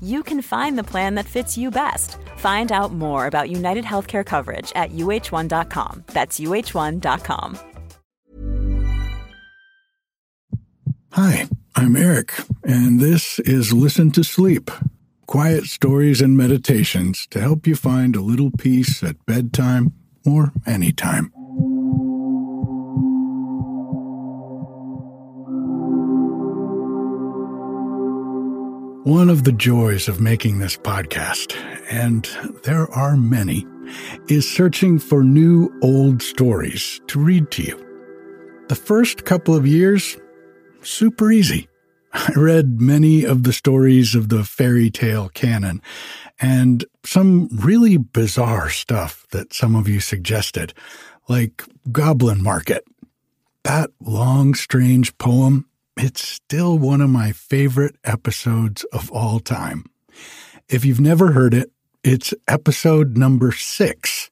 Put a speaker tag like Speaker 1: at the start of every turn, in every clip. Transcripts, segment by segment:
Speaker 1: you can find the plan that fits you best. Find out more about United Healthcare coverage at uh1.com. That's uh1.com.
Speaker 2: Hi, I'm Eric, and this is Listen to Sleep quiet stories and meditations to help you find a little peace at bedtime or anytime. One of the joys of making this podcast, and there are many, is searching for new old stories to read to you. The first couple of years, super easy. I read many of the stories of the fairy tale canon and some really bizarre stuff that some of you suggested, like Goblin Market. That long, strange poem, it's still one of my favorite episodes of all time. If you've never heard it, it's episode number six.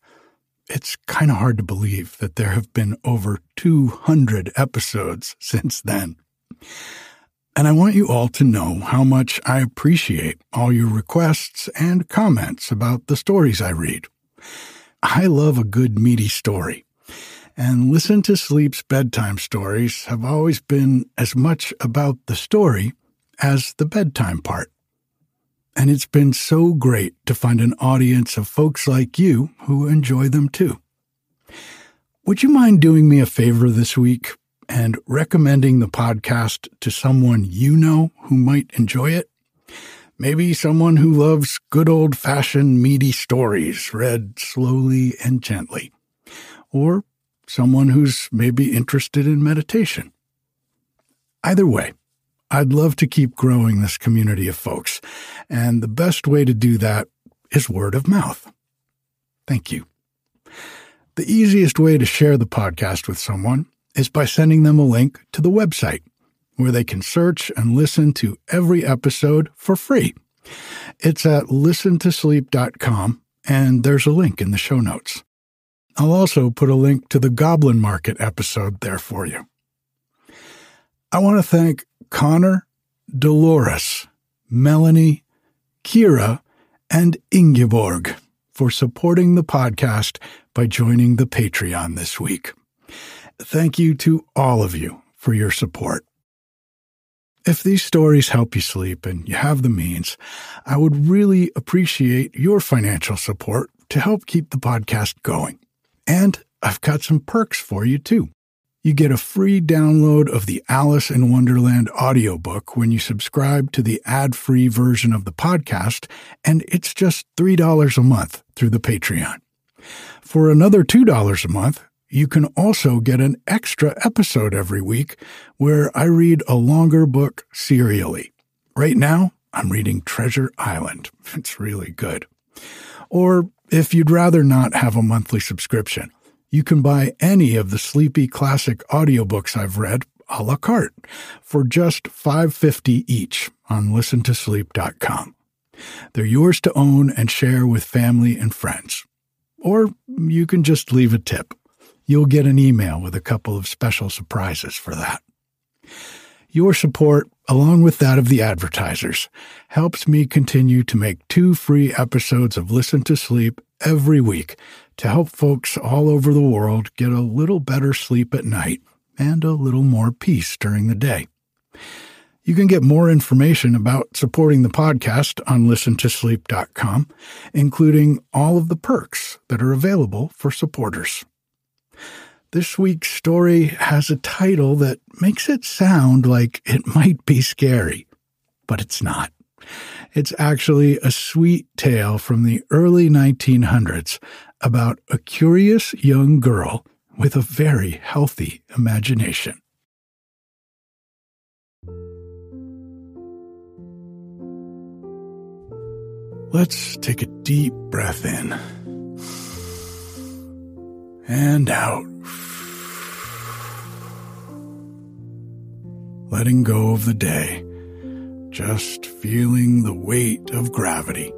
Speaker 2: It's kind of hard to believe that there have been over 200 episodes since then. And I want you all to know how much I appreciate all your requests and comments about the stories I read. I love a good meaty story, and Listen to Sleep's bedtime stories have always been as much about the story as the bedtime part. And it's been so great to find an audience of folks like you who enjoy them too. Would you mind doing me a favor this week and recommending the podcast to someone you know who might enjoy it? Maybe someone who loves good old fashioned meaty stories read slowly and gently. Or someone who's maybe interested in meditation. Either way, I'd love to keep growing this community of folks, and the best way to do that is word of mouth. Thank you. The easiest way to share the podcast with someone is by sending them a link to the website where they can search and listen to every episode for free. It's at listentosleep.com, and there's a link in the show notes. I'll also put a link to the Goblin Market episode there for you. I want to thank Connor, Dolores, Melanie, Kira, and Ingeborg for supporting the podcast by joining the Patreon this week. Thank you to all of you for your support. If these stories help you sleep and you have the means, I would really appreciate your financial support to help keep the podcast going. And I've got some perks for you too. You get a free download of the Alice in Wonderland audiobook when you subscribe to the ad free version of the podcast, and it's just $3 a month through the Patreon. For another $2 a month, you can also get an extra episode every week where I read a longer book serially. Right now, I'm reading Treasure Island. It's really good. Or if you'd rather not have a monthly subscription, you can buy any of the Sleepy Classic audiobooks I've read a la carte for just $5.50 each on listentosleep.com. They're yours to own and share with family and friends. Or you can just leave a tip you'll get an email with a couple of special surprises for that. Your support, along with that of the advertisers, helps me continue to make two free episodes of Listen to Sleep every week to help folks all over the world get a little better sleep at night and a little more peace during the day. You can get more information about supporting the podcast on listentosleep.com, including all of the perks that are available for supporters. This week's story has a title that makes it sound like it might be scary, but it's not. It's actually a sweet tale from the early 1900s about a curious young girl with a very healthy imagination. Let's take a deep breath in and out. Letting go of the day, just feeling the weight of gravity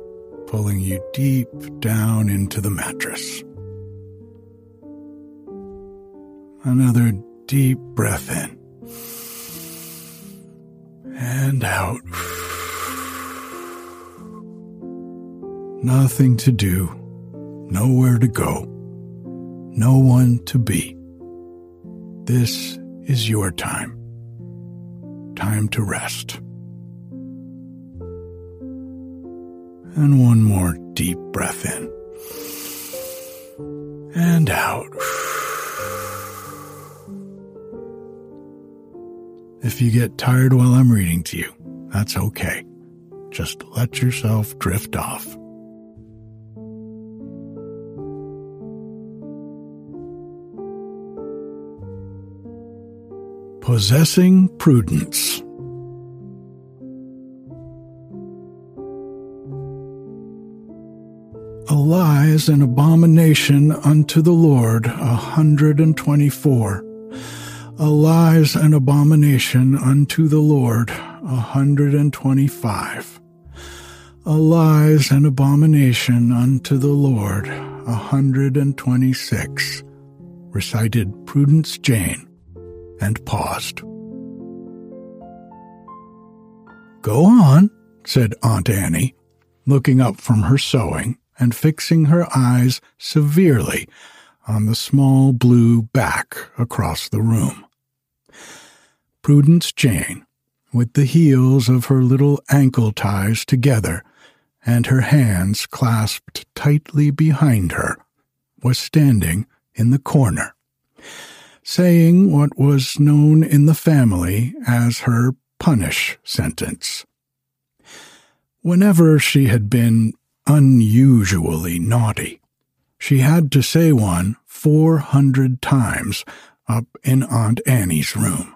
Speaker 2: pulling you deep down into the mattress. Another deep breath in and out. Nothing to do, nowhere to go no one to be. This is your time. Time to rest. And one more deep breath in and out. If you get tired while I'm reading to you, that's okay. Just let yourself drift off. Possessing Prudence. A lie is an abomination unto the Lord, a hundred and twenty-four. A lie is an abomination unto the Lord, a hundred and twenty-five. A lie is an abomination unto the Lord, a hundred and twenty-six. Recited Prudence Jane and paused. Go on, said Aunt Annie, looking up from her sewing and fixing her eyes severely on the small blue back across the room. Prudence Jane, with the heels of her little ankle ties together and her hands clasped tightly behind her, was standing in the corner saying what was known in the family as her punish sentence. Whenever she had been unusually naughty, she had to say one four hundred times up in Aunt Annie's room.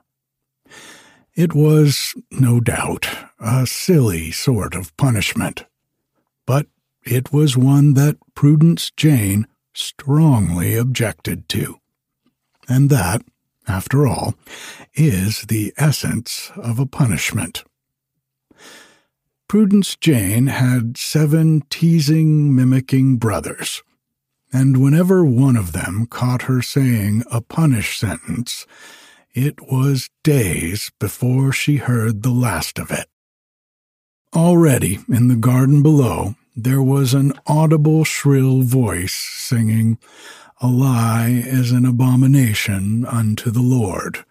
Speaker 2: It was, no doubt, a silly sort of punishment, but it was one that Prudence Jane strongly objected to. And that, after all, is the essence of a punishment. Prudence Jane had seven teasing, mimicking brothers, and whenever one of them caught her saying a punish sentence, it was days before she heard the last of it. Already in the garden below, there was an audible shrill voice singing, a lie is an abomination unto the Lord,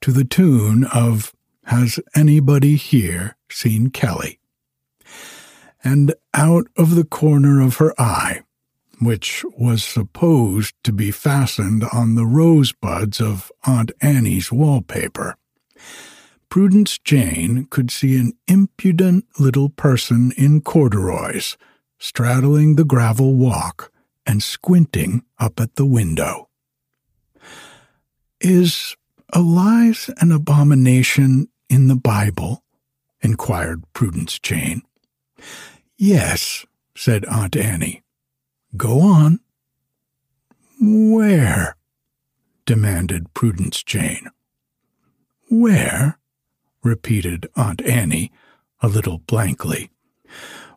Speaker 2: to the tune of Has anybody here seen Kelly? And out of the corner of her eye, which was supposed to be fastened on the rosebuds of Aunt Annie's wallpaper, Prudence Jane could see an impudent little person in corduroys straddling the gravel walk and squinting up at the window. Is a lie's an abomination in the Bible? inquired Prudence Jane. Yes, said Aunt Annie. Go on. Where? demanded Prudence Jane. Where? repeated Aunt Annie, a little blankly.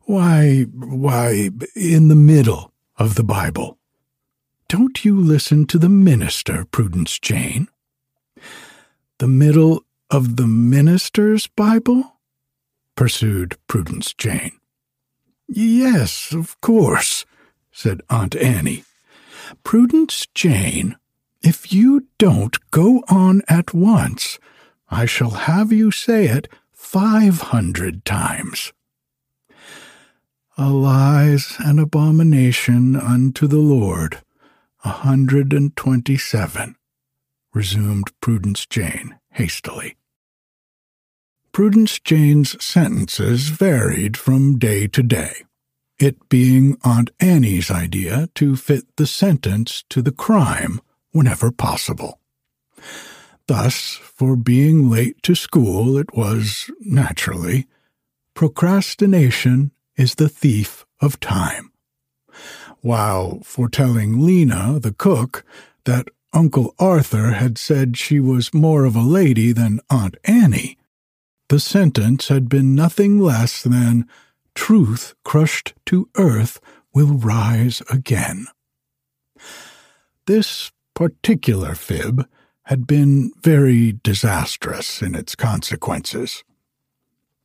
Speaker 2: Why, why, in the middle of the Bible. Don't you listen to the minister, Prudence Jane? The middle of the minister's Bible? pursued Prudence Jane. Yes, of course, said Aunt Annie. Prudence Jane, if you don't go on at once, I shall have you say it five hundred times. A lie's an abomination unto the Lord, a hundred and twenty seven, resumed Prudence Jane hastily. Prudence Jane's sentences varied from day to day, it being Aunt Annie's idea to fit the sentence to the crime whenever possible. Thus, for being late to school, it was, naturally, procrastination is the thief of time. While for telling Lena, the cook, that Uncle Arthur had said she was more of a lady than Aunt Annie, the sentence had been nothing less than truth crushed to earth will rise again. This particular fib had been very disastrous in its consequences.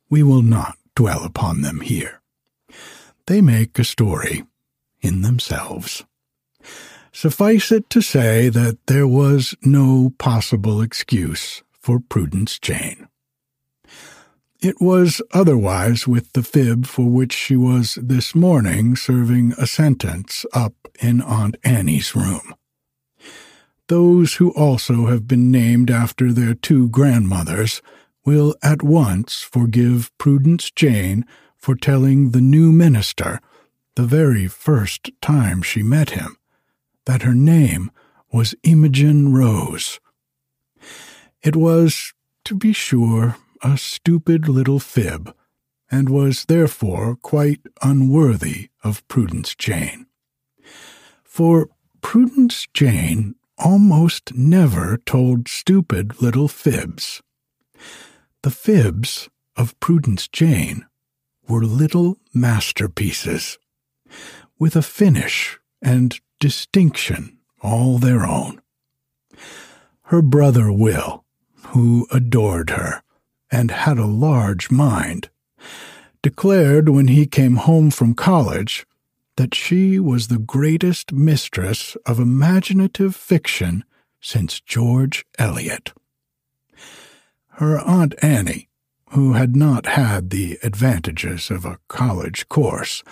Speaker 2: We will not dwell upon them here. They make a story in themselves. Suffice it to say that there was no possible excuse for Prudence Jane. It was otherwise with the fib for which she was this morning serving a sentence up in Aunt Annie's room those who also have been named after their two grandmothers will at once forgive Prudence Jane for telling the new minister, the very first time she met him, that her name was Imogen Rose. It was, to be sure, a stupid little fib, and was therefore quite unworthy of Prudence Jane. For Prudence Jane almost never told stupid little fibs. The fibs of Prudence Jane were little masterpieces, with a finish and distinction all their own. Her brother Will, who adored her and had a large mind, declared when he came home from college that she was the greatest mistress of imaginative fiction since George Eliot. Her Aunt Annie, who had not had the advantages of a college course,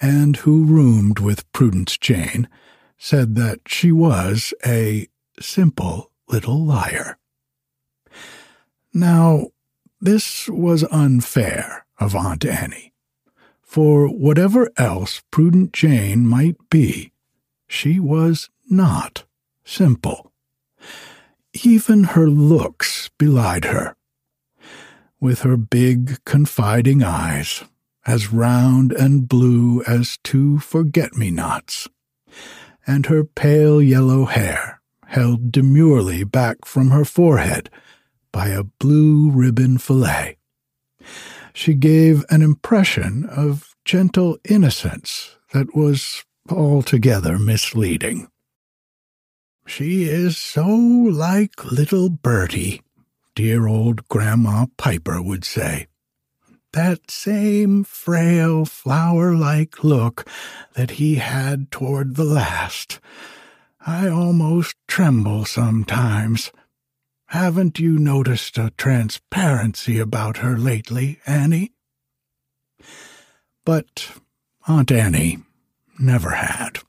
Speaker 2: and who roomed with Prudence Jane, said that she was a simple little liar. Now, this was unfair of Aunt Annie for whatever else Prudent Jane might be, she was not simple. Even her looks belied her. With her big, confiding eyes, as round and blue as two forget me nots, and her pale yellow hair held demurely back from her forehead by a blue ribbon fillet she gave an impression of gentle innocence that was altogether misleading. She is so like little Bertie, dear old Grandma Piper would say. That same frail, flower like look that he had toward the last. I almost tremble sometimes. Haven't you noticed a transparency about her lately, Annie? But Aunt Annie never had.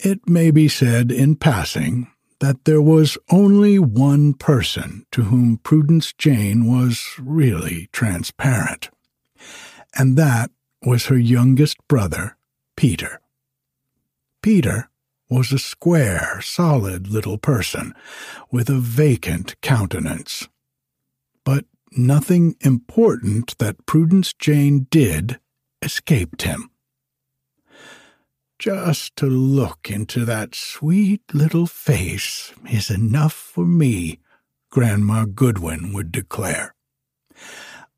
Speaker 2: It may be said in passing that there was only one person to whom Prudence Jane was really transparent, and that was her youngest brother, Peter. Peter was a square, solid little person with a vacant countenance. But nothing important that Prudence Jane did escaped him. Just to look into that sweet little face is enough for me, Grandma Goodwin would declare.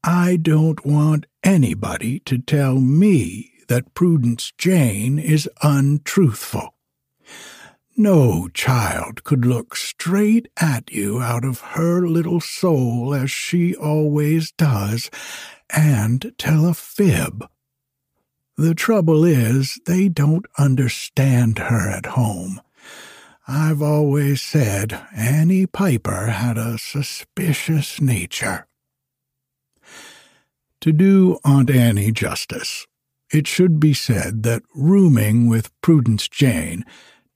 Speaker 2: I don't want anybody to tell me that Prudence Jane is untruthful. No child could look straight at you out of her little soul as she always does and tell a fib. The trouble is, they don't understand her at home. I've always said Annie Piper had a suspicious nature. To do Aunt Annie justice, it should be said that rooming with Prudence Jane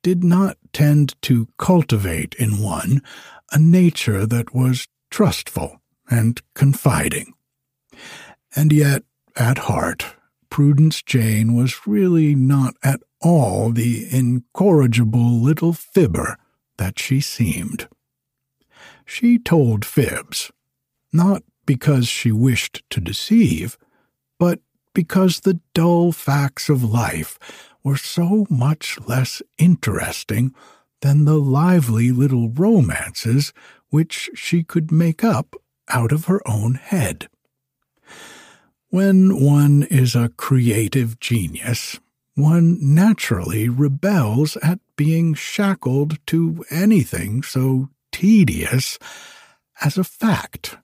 Speaker 2: did not tend to cultivate in one a nature that was trustful and confiding. And yet, at heart, Prudence Jane was really not at all the incorrigible little fibber that she seemed. She told fibs, not because she wished to deceive, but because the dull facts of life were so much less interesting than the lively little romances which she could make up out of her own head. When one is a creative genius, one naturally rebels at being shackled to anything so tedious as a fact.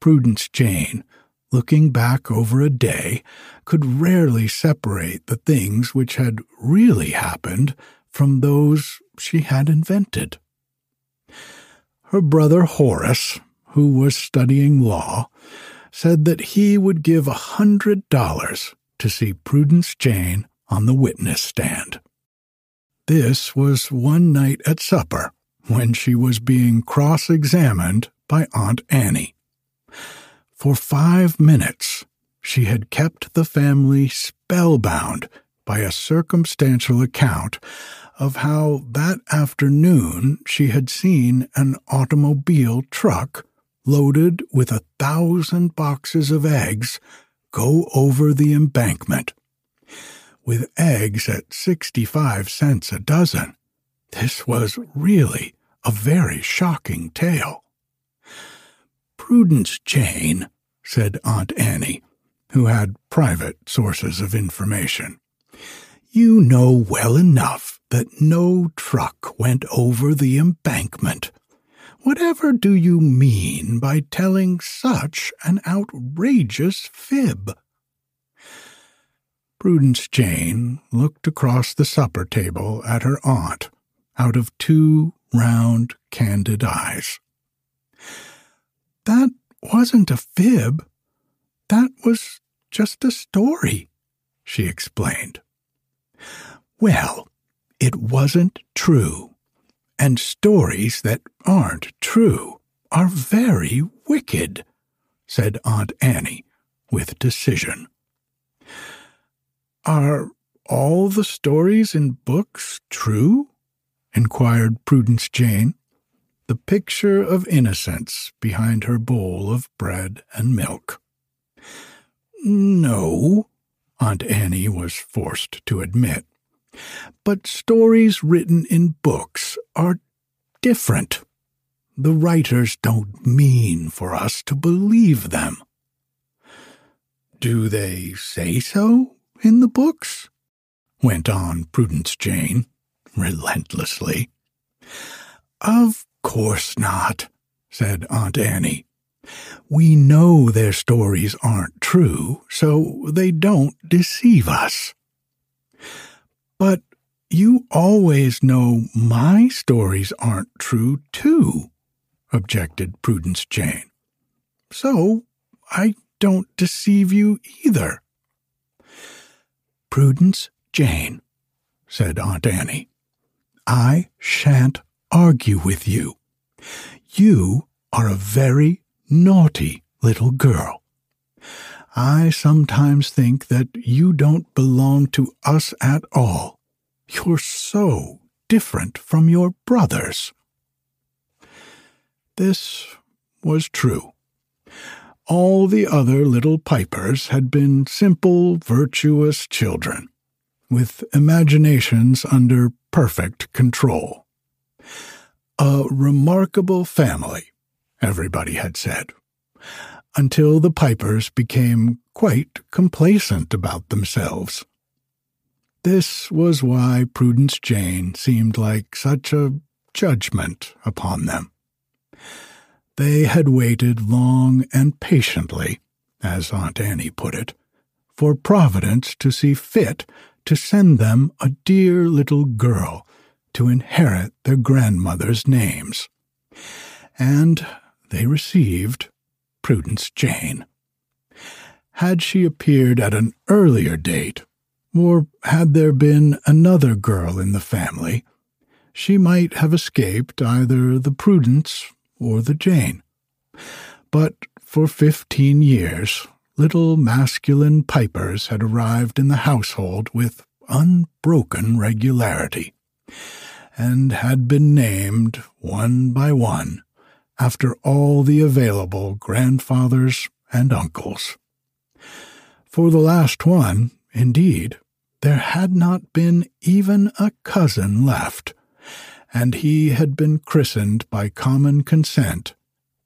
Speaker 2: Prudence Jane looking back over a day, could rarely separate the things which had really happened from those she had invented. Her brother Horace, who was studying law, said that he would give a hundred dollars to see Prudence Jane on the witness stand. This was one night at supper when she was being cross examined by Aunt Annie. For five minutes, she had kept the family spellbound by a circumstantial account of how that afternoon she had seen an automobile truck loaded with a thousand boxes of eggs go over the embankment. With eggs at 65 cents a dozen, this was really a very shocking tale. Prudence Jane, said Aunt Annie, who had private sources of information. You know well enough that no truck went over the embankment. Whatever do you mean by telling such an outrageous fib? Prudence Jane looked across the supper table at her aunt out of two round, candid eyes. That wasn't a fib. That was just a story, she explained. Well, it wasn't true, and stories that aren't true are very wicked, said Aunt Annie with decision. Are all the stories in books true? inquired Prudence Jane the picture of innocence behind her bowl of bread and milk. No, Aunt Annie was forced to admit. But stories written in books are different. The writers don't mean for us to believe them. Do they say so in the books? went on Prudence Jane, relentlessly. Of course not, said Aunt Annie. We know their stories aren't true, so they don't deceive us. But you always know my stories aren't true, too, objected Prudence Jane. So I don't deceive you either. Prudence Jane, said Aunt Annie, I shan't argue with you. You are a very naughty little girl. I sometimes think that you don't belong to us at all. You're so different from your brothers. This was true. All the other little pipers had been simple, virtuous children, with imaginations under perfect control. A remarkable family, everybody had said, until the pipers became quite complacent about themselves. This was why Prudence Jane seemed like such a judgment upon them. They had waited long and patiently, as Aunt Annie put it, for Providence to see fit to send them a dear little girl to inherit their grandmother's names. And they received Prudence Jane. Had she appeared at an earlier date, or had there been another girl in the family, she might have escaped either the Prudence or the Jane. But for fifteen years, little masculine pipers had arrived in the household with unbroken regularity, and had been named one by one after all the available grandfathers and uncles. For the last one, indeed, there had not been even a cousin left and he had been christened by common consent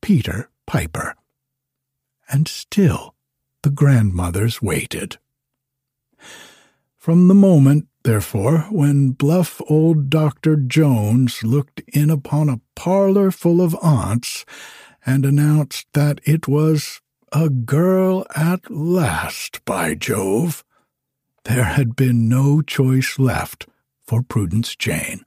Speaker 2: Peter Piper. And still the grandmothers waited. From the moment, therefore, when bluff old Dr. Jones looked in upon a parlor full of aunts and announced that it was a girl at last, by Jove, there had been no choice left for Prudence Jane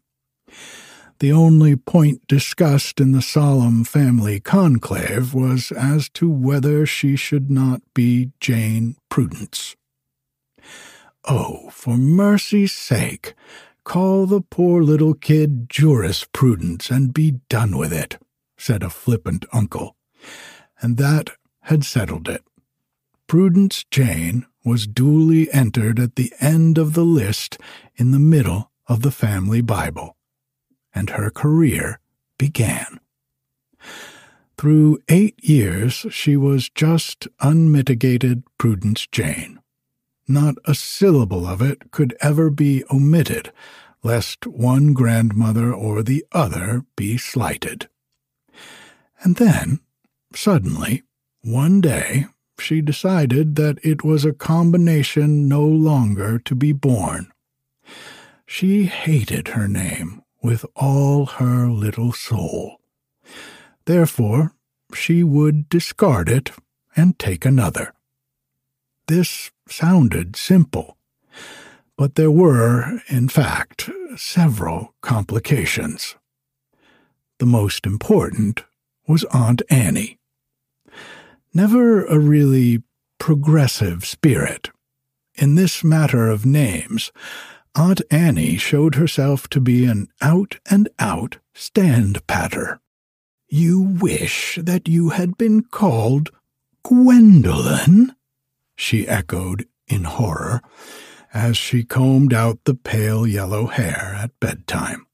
Speaker 2: the only point discussed in the solemn family conclave was as to whether she should not be Jane Prudence. Oh, for mercy's sake, call the poor little kid Jurisprudence and be done with it, said a flippant uncle. And that had settled it. Prudence Jane was duly entered at the end of the list in the middle of the family Bible and her career began. Through eight years, she was just unmitigated Prudence Jane. Not a syllable of it could ever be omitted, lest one grandmother or the other be slighted. And then, suddenly, one day, she decided that it was a combination no longer to be borne. She hated her name with all her little soul. Therefore, she would discard it and take another. This sounded simple, but there were, in fact, several complications. The most important was Aunt Annie. Never a really progressive spirit. In this matter of names, Aunt Annie showed herself to be an out and out stand patter. You wish that you had been called Gwendolen? She echoed in horror as she combed out the pale yellow hair at bedtime.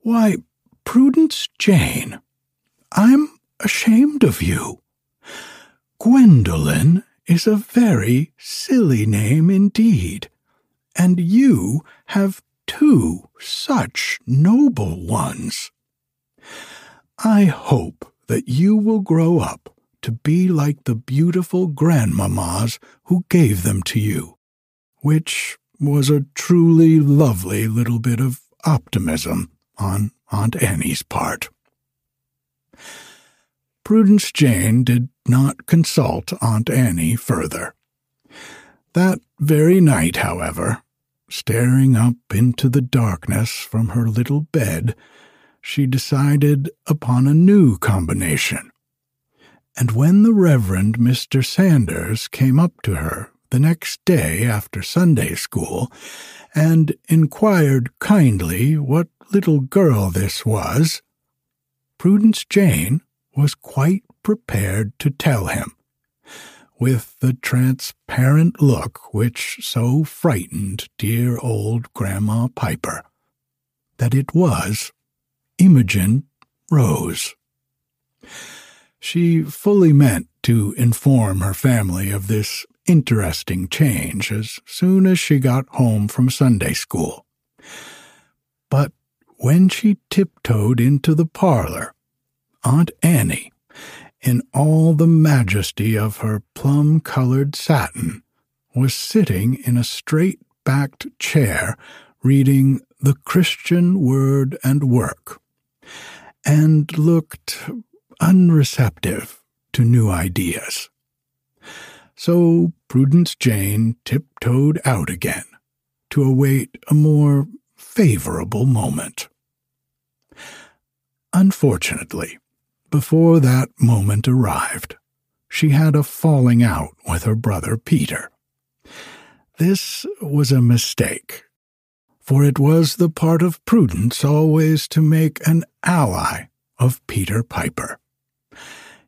Speaker 2: Why, Prudence Jane, I'm ashamed of you. Gwendolen is a very silly name indeed and you have two such noble ones. I hope that you will grow up to be like the beautiful grandmamas who gave them to you, which was a truly lovely little bit of optimism on Aunt Annie's part. Prudence Jane did not consult Aunt Annie further. That very night, however, staring up into the darkness from her little bed, she decided upon a new combination. And when the Reverend Mr. Sanders came up to her the next day after Sunday school and inquired kindly what little girl this was, Prudence Jane was quite prepared to tell him, with the transparent look which so frightened dear old Grandma Piper, that it was Imogen Rose. She fully meant to inform her family of this interesting change as soon as she got home from Sunday school. But when she tiptoed into the parlor, Aunt Annie, in all the majesty of her plum colored satin, was sitting in a straight backed chair reading The Christian Word and Work, and looked unreceptive to new ideas. So Prudence Jane tiptoed out again to await a more favorable moment. Unfortunately, before that moment arrived, she had a falling out with her brother Peter. This was a mistake, for it was the part of prudence always to make an ally of Peter Piper.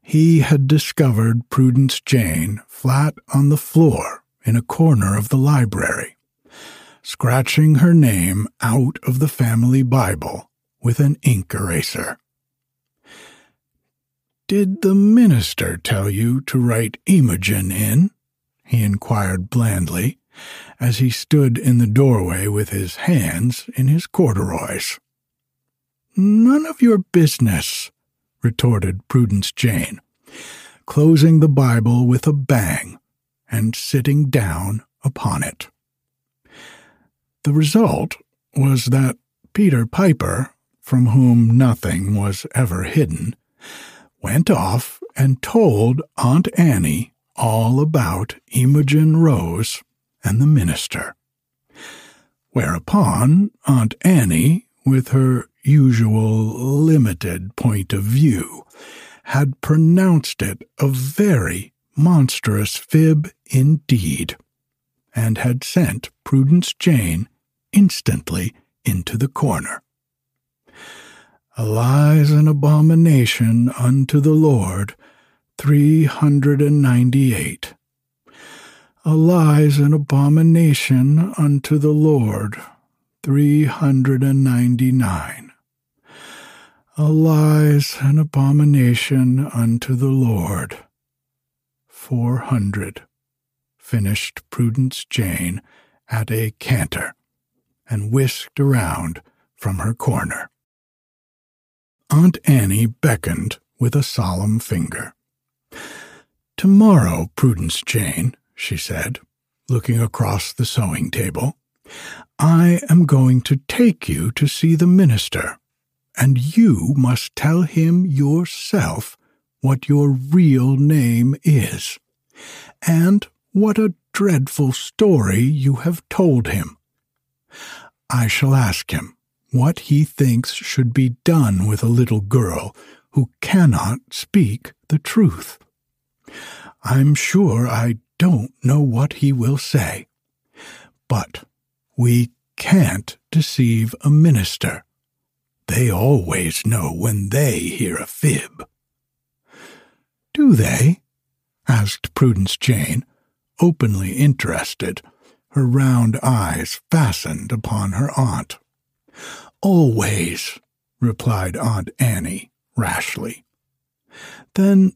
Speaker 2: He had discovered Prudence Jane flat on the floor in a corner of the library, scratching her name out of the family Bible with an ink eraser. Did the minister tell you to write Imogen in? he inquired blandly, as he stood in the doorway with his hands in his corduroys. None of your business, retorted Prudence Jane, closing the Bible with a bang and sitting down upon it. The result was that Peter Piper, from whom nothing was ever hidden, went off and told Aunt Annie all about Imogen Rose and the minister. Whereupon Aunt Annie, with her usual limited point of view, had pronounced it a very monstrous fib indeed, and had sent Prudence Jane instantly into the corner. A lie's an abomination unto the Lord, 398. A lie's an abomination unto the Lord, 399 a lie's an abomination unto the Lord. Four hundred, finished Prudence Jane at a canter, and whisked around from her corner. Aunt Annie beckoned with a solemn finger. Tomorrow, Prudence Jane, she said, looking across the sewing table, I am going to take you to see the minister and you must tell him yourself what your real name is, and what a dreadful story you have told him. I shall ask him what he thinks should be done with a little girl who cannot speak the truth. I'm sure I don't know what he will say, but we can't deceive a minister. They always know when they hear a fib. Do they? asked Prudence Jane, openly interested, her round eyes fastened upon her aunt. Always, replied Aunt Annie rashly. Then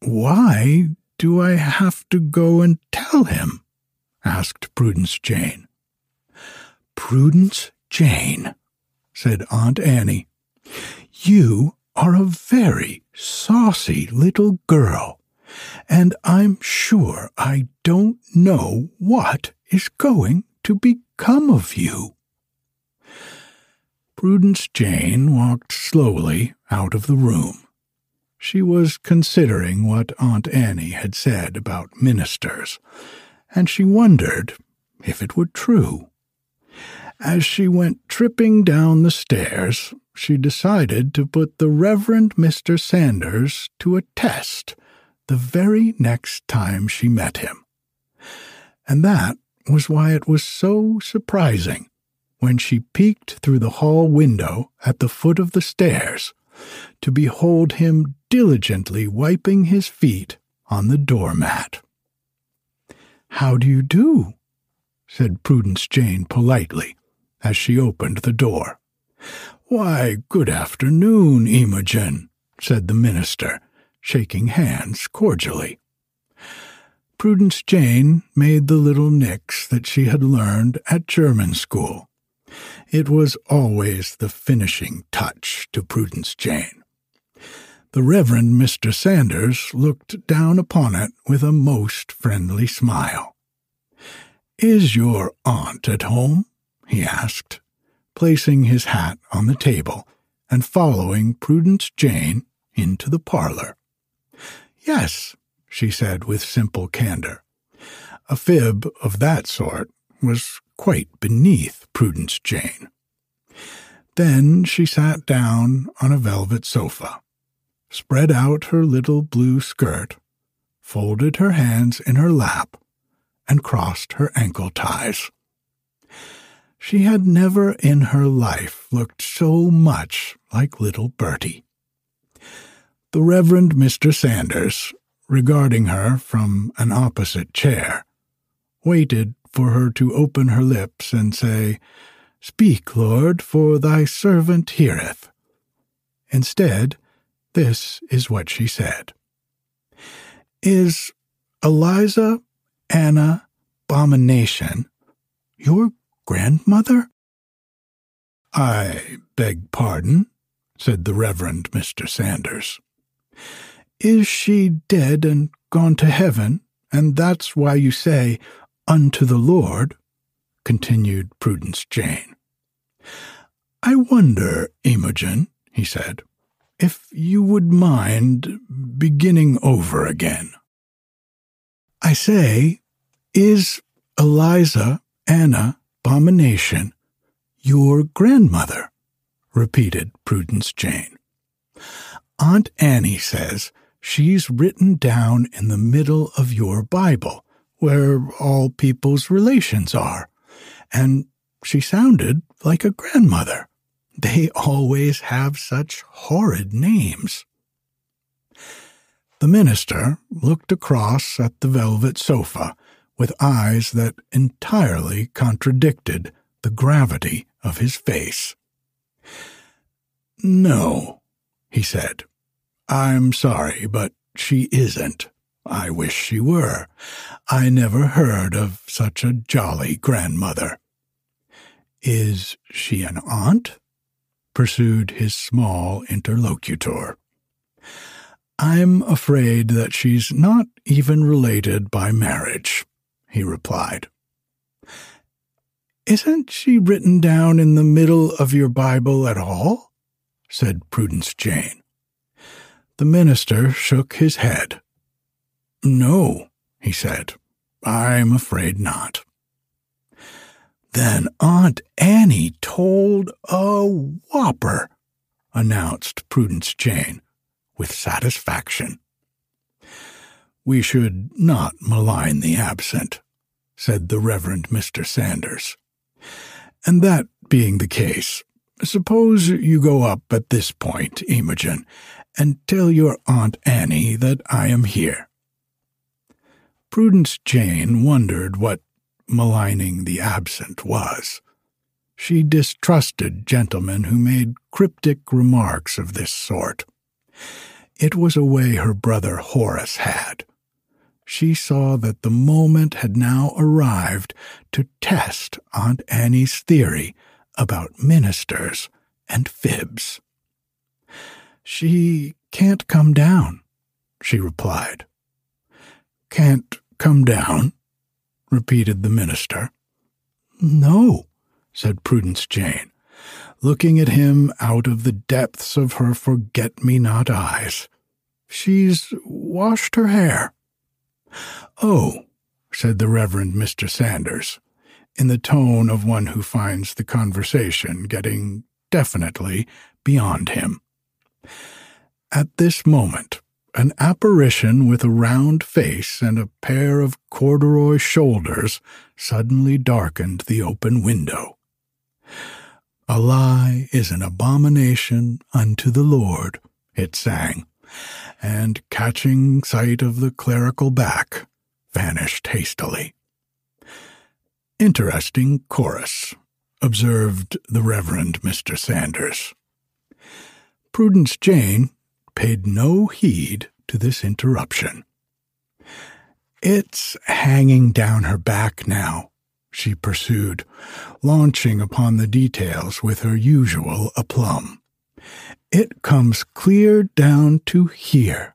Speaker 2: why do I have to go and tell him? asked Prudence Jane. Prudence Jane, said Aunt Annie. You are a very saucy little girl, and I'm sure I don't know what is going to become of you. Prudence Jane walked slowly out of the room. She was considering what Aunt Annie had said about ministers, and she wondered if it were true. As she went tripping down the stairs, she decided to put the Reverend Mr. Sanders to a test the very next time she met him. And that was why it was so surprising when she peeked through the hall window at the foot of the stairs to behold him diligently wiping his feet on the doormat. How do you do? said Prudence Jane politely as she opened the door. Why, good afternoon, Imogen, said the minister, shaking hands cordially. Prudence Jane made the little nicks that she had learned at German school. It was always the finishing touch to Prudence Jane. The Reverend Mr. Sanders looked down upon it with a most friendly smile. Is your aunt at home? He asked, placing his hat on the table and following Prudence Jane into the parlor. Yes, she said with simple candor. A fib of that sort was quite beneath Prudence Jane. Then she sat down on a velvet sofa, spread out her little blue skirt, folded her hands in her lap, and crossed her ankle ties. She had never in her life looked so much like little Bertie. The Reverend Mr. Sanders, regarding her from an opposite chair, waited for her to open her lips and say, Speak, Lord, for thy servant heareth. Instead, this is what she said Is Eliza Anna Abomination your grandmother? I beg pardon, said the Reverend Mr. Sanders. Is she dead and gone to heaven, and that's why you say, Unto the Lord? continued Prudence Jane. I wonder, Imogen, he said, if you would mind beginning over again. I say, is Eliza Anna Abomination your grandmother? repeated Prudence Jane. Aunt Annie says she's written down in the middle of your Bible, where all people's relations are, and she sounded like a grandmother. They always have such horrid names. The minister looked across at the velvet sofa with eyes that entirely contradicted the gravity of his face. No, he said. I'm sorry, but she isn't. I wish she were. I never heard of such a jolly grandmother. Is she an aunt? pursued his small interlocutor. I'm afraid that she's not even related by marriage, he replied. Isn't she written down in the middle of your Bible at all? said Prudence Jane. The minister shook his head. No, he said. I'm afraid not. Then Aunt Annie told a whopper, announced Prudence Jane with satisfaction. We should not malign the absent, said the Reverend Mr. Sanders. And that being the case, suppose you go up at this point, Imogen, and tell your Aunt Annie that I am here. Prudence Jane wondered what maligning the absent was. She distrusted gentlemen who made cryptic remarks of this sort. It was a way her brother Horace had. She saw that the moment had now arrived to test Aunt Annie's theory about ministers and fibs. She can't come down, she replied. Can't come down? repeated the minister. No, said Prudence Jane, looking at him out of the depths of her forget me not eyes. She's washed her hair. Oh, said the Reverend Mr. Sanders, in the tone of one who finds the conversation getting definitely beyond him. At this moment, an apparition with a round face and a pair of corduroy shoulders suddenly darkened the open window. A lie is an abomination unto the Lord, it sang, and catching sight of the clerical back, vanished hastily. Interesting chorus, observed the Reverend Mr. Sanders. Prudence Jane paid no heed to this interruption. It's hanging down her back now, she pursued, launching upon the details with her usual aplomb. It comes clear down to here.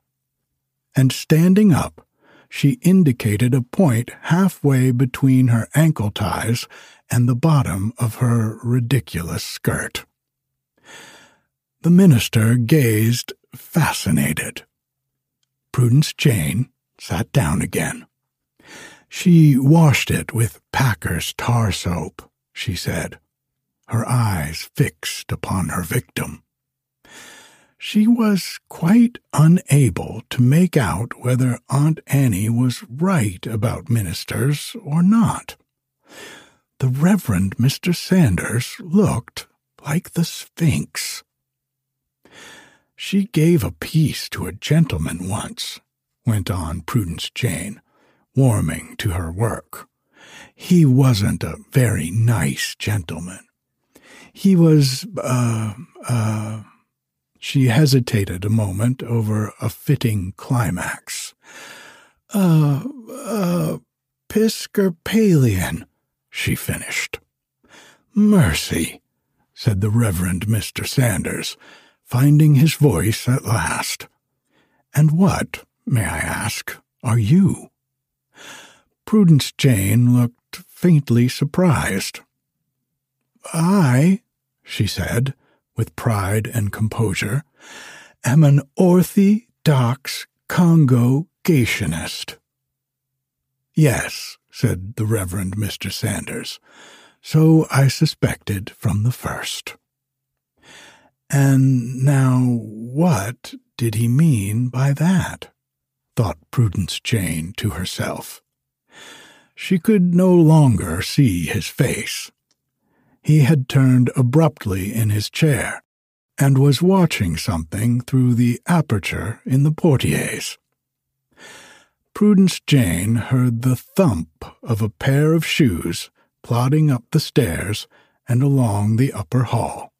Speaker 2: And standing up, she indicated a point halfway between her ankle ties and the bottom of her ridiculous skirt. The minister gazed fascinated. Prudence Jane sat down again. She washed it with Packer's tar soap, she said, her eyes fixed upon her victim. She was quite unable to make out whether Aunt Annie was right about ministers or not. The Reverend Mr. Sanders looked like the Sphinx. She gave a piece to a gentleman once, went on Prudence Jane, warming to her work. He wasn't a very nice gentleman. He was, uh, uh, she hesitated a moment over a fitting climax. Uh, uh, Piscopalian, she finished. Mercy, said the Reverend Mr. Sanders, finding his voice at last. And what, may I ask, are you? Prudence Jane looked faintly surprised. I, she said, with pride and composure, am an orthodox congregationist. Yes, said the Reverend Mr. Sanders, so I suspected from the first. And now what did he mean by that? thought Prudence Jane to herself. She could no longer see his face. He had turned abruptly in his chair and was watching something through the aperture in the portieres. Prudence Jane heard the thump of a pair of shoes plodding up the stairs and along the upper hall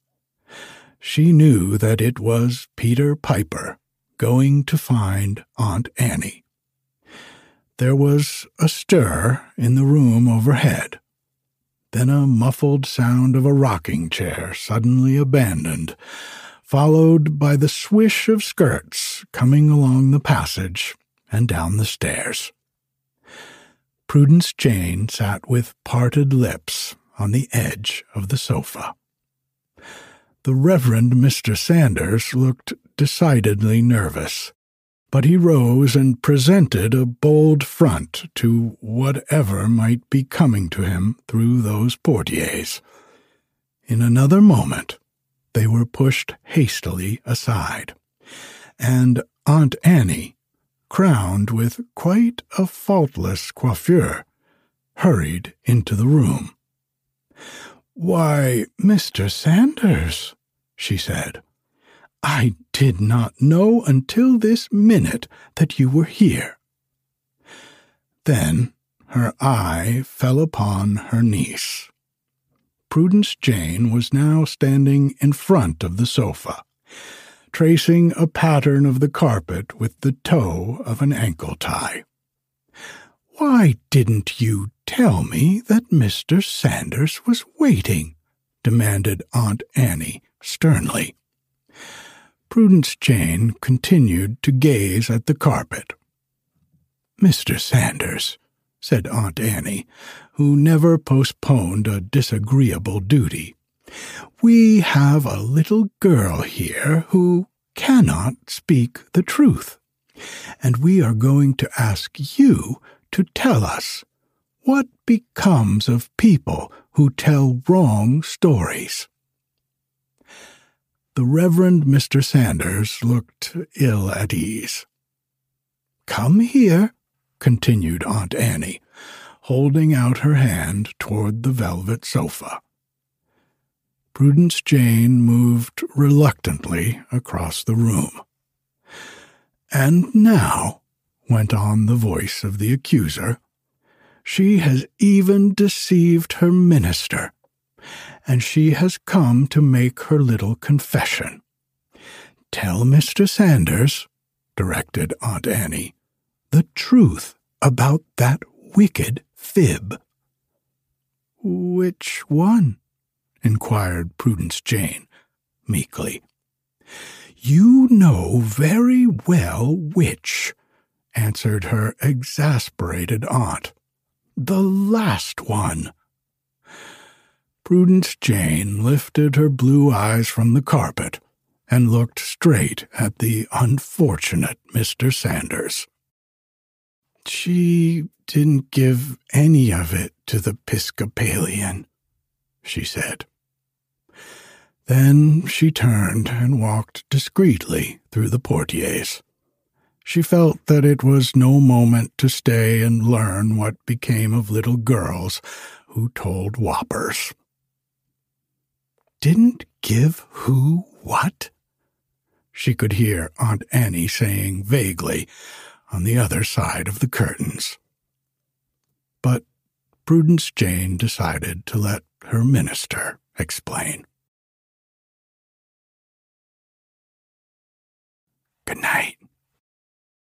Speaker 2: she knew that it was Peter Piper going to find Aunt Annie. There was a stir in the room overhead, then a muffled sound of a rocking chair suddenly abandoned, followed by the swish of skirts coming along the passage and down the stairs. Prudence Jane sat with parted lips on the edge of the sofa. The Reverend Mr. Sanders looked decidedly nervous, but he rose and presented a bold front to whatever might be coming to him through those portieres. In another moment, they were pushed hastily aside, and Aunt Annie, crowned with quite a faultless coiffure, hurried into the room. Why, Mr. Sanders, she said, I did not know until this minute that you were here. Then her eye fell upon her niece. Prudence Jane was now standing in front of the sofa, tracing a pattern of the carpet with the toe of an ankle tie. Why didn't you tell me that Mr. Sanders was waiting? demanded Aunt Annie sternly. Prudence Jane continued to gaze at the carpet. Mr. Sanders, said Aunt Annie, who never postponed a disagreeable duty, we have a little girl here who cannot speak the truth, and we are going to ask you to tell us what becomes of people who tell wrong stories? The Reverend Mr. Sanders looked ill at ease. Come here, continued Aunt Annie, holding out her hand toward the velvet sofa. Prudence Jane moved reluctantly across the room. And now, went on the voice of the accuser, she has even deceived her minister and she has come to make her little confession. Tell Mr. Sanders, directed Aunt Annie, the truth about that wicked fib. Which one? inquired Prudence Jane meekly. You know very well which, answered her exasperated aunt. The last one. Prudence Jane lifted her blue eyes from the carpet and looked straight at the unfortunate Mr. Sanders. She didn't give any of it to the Episcopalian, she said. Then she turned and walked discreetly through the portieres. She felt that it was no moment to stay and learn what became of little girls who told whoppers didn't give who what? She could hear Aunt Annie saying vaguely on the other side of the curtains. But Prudence Jane decided to let her minister explain. Good night.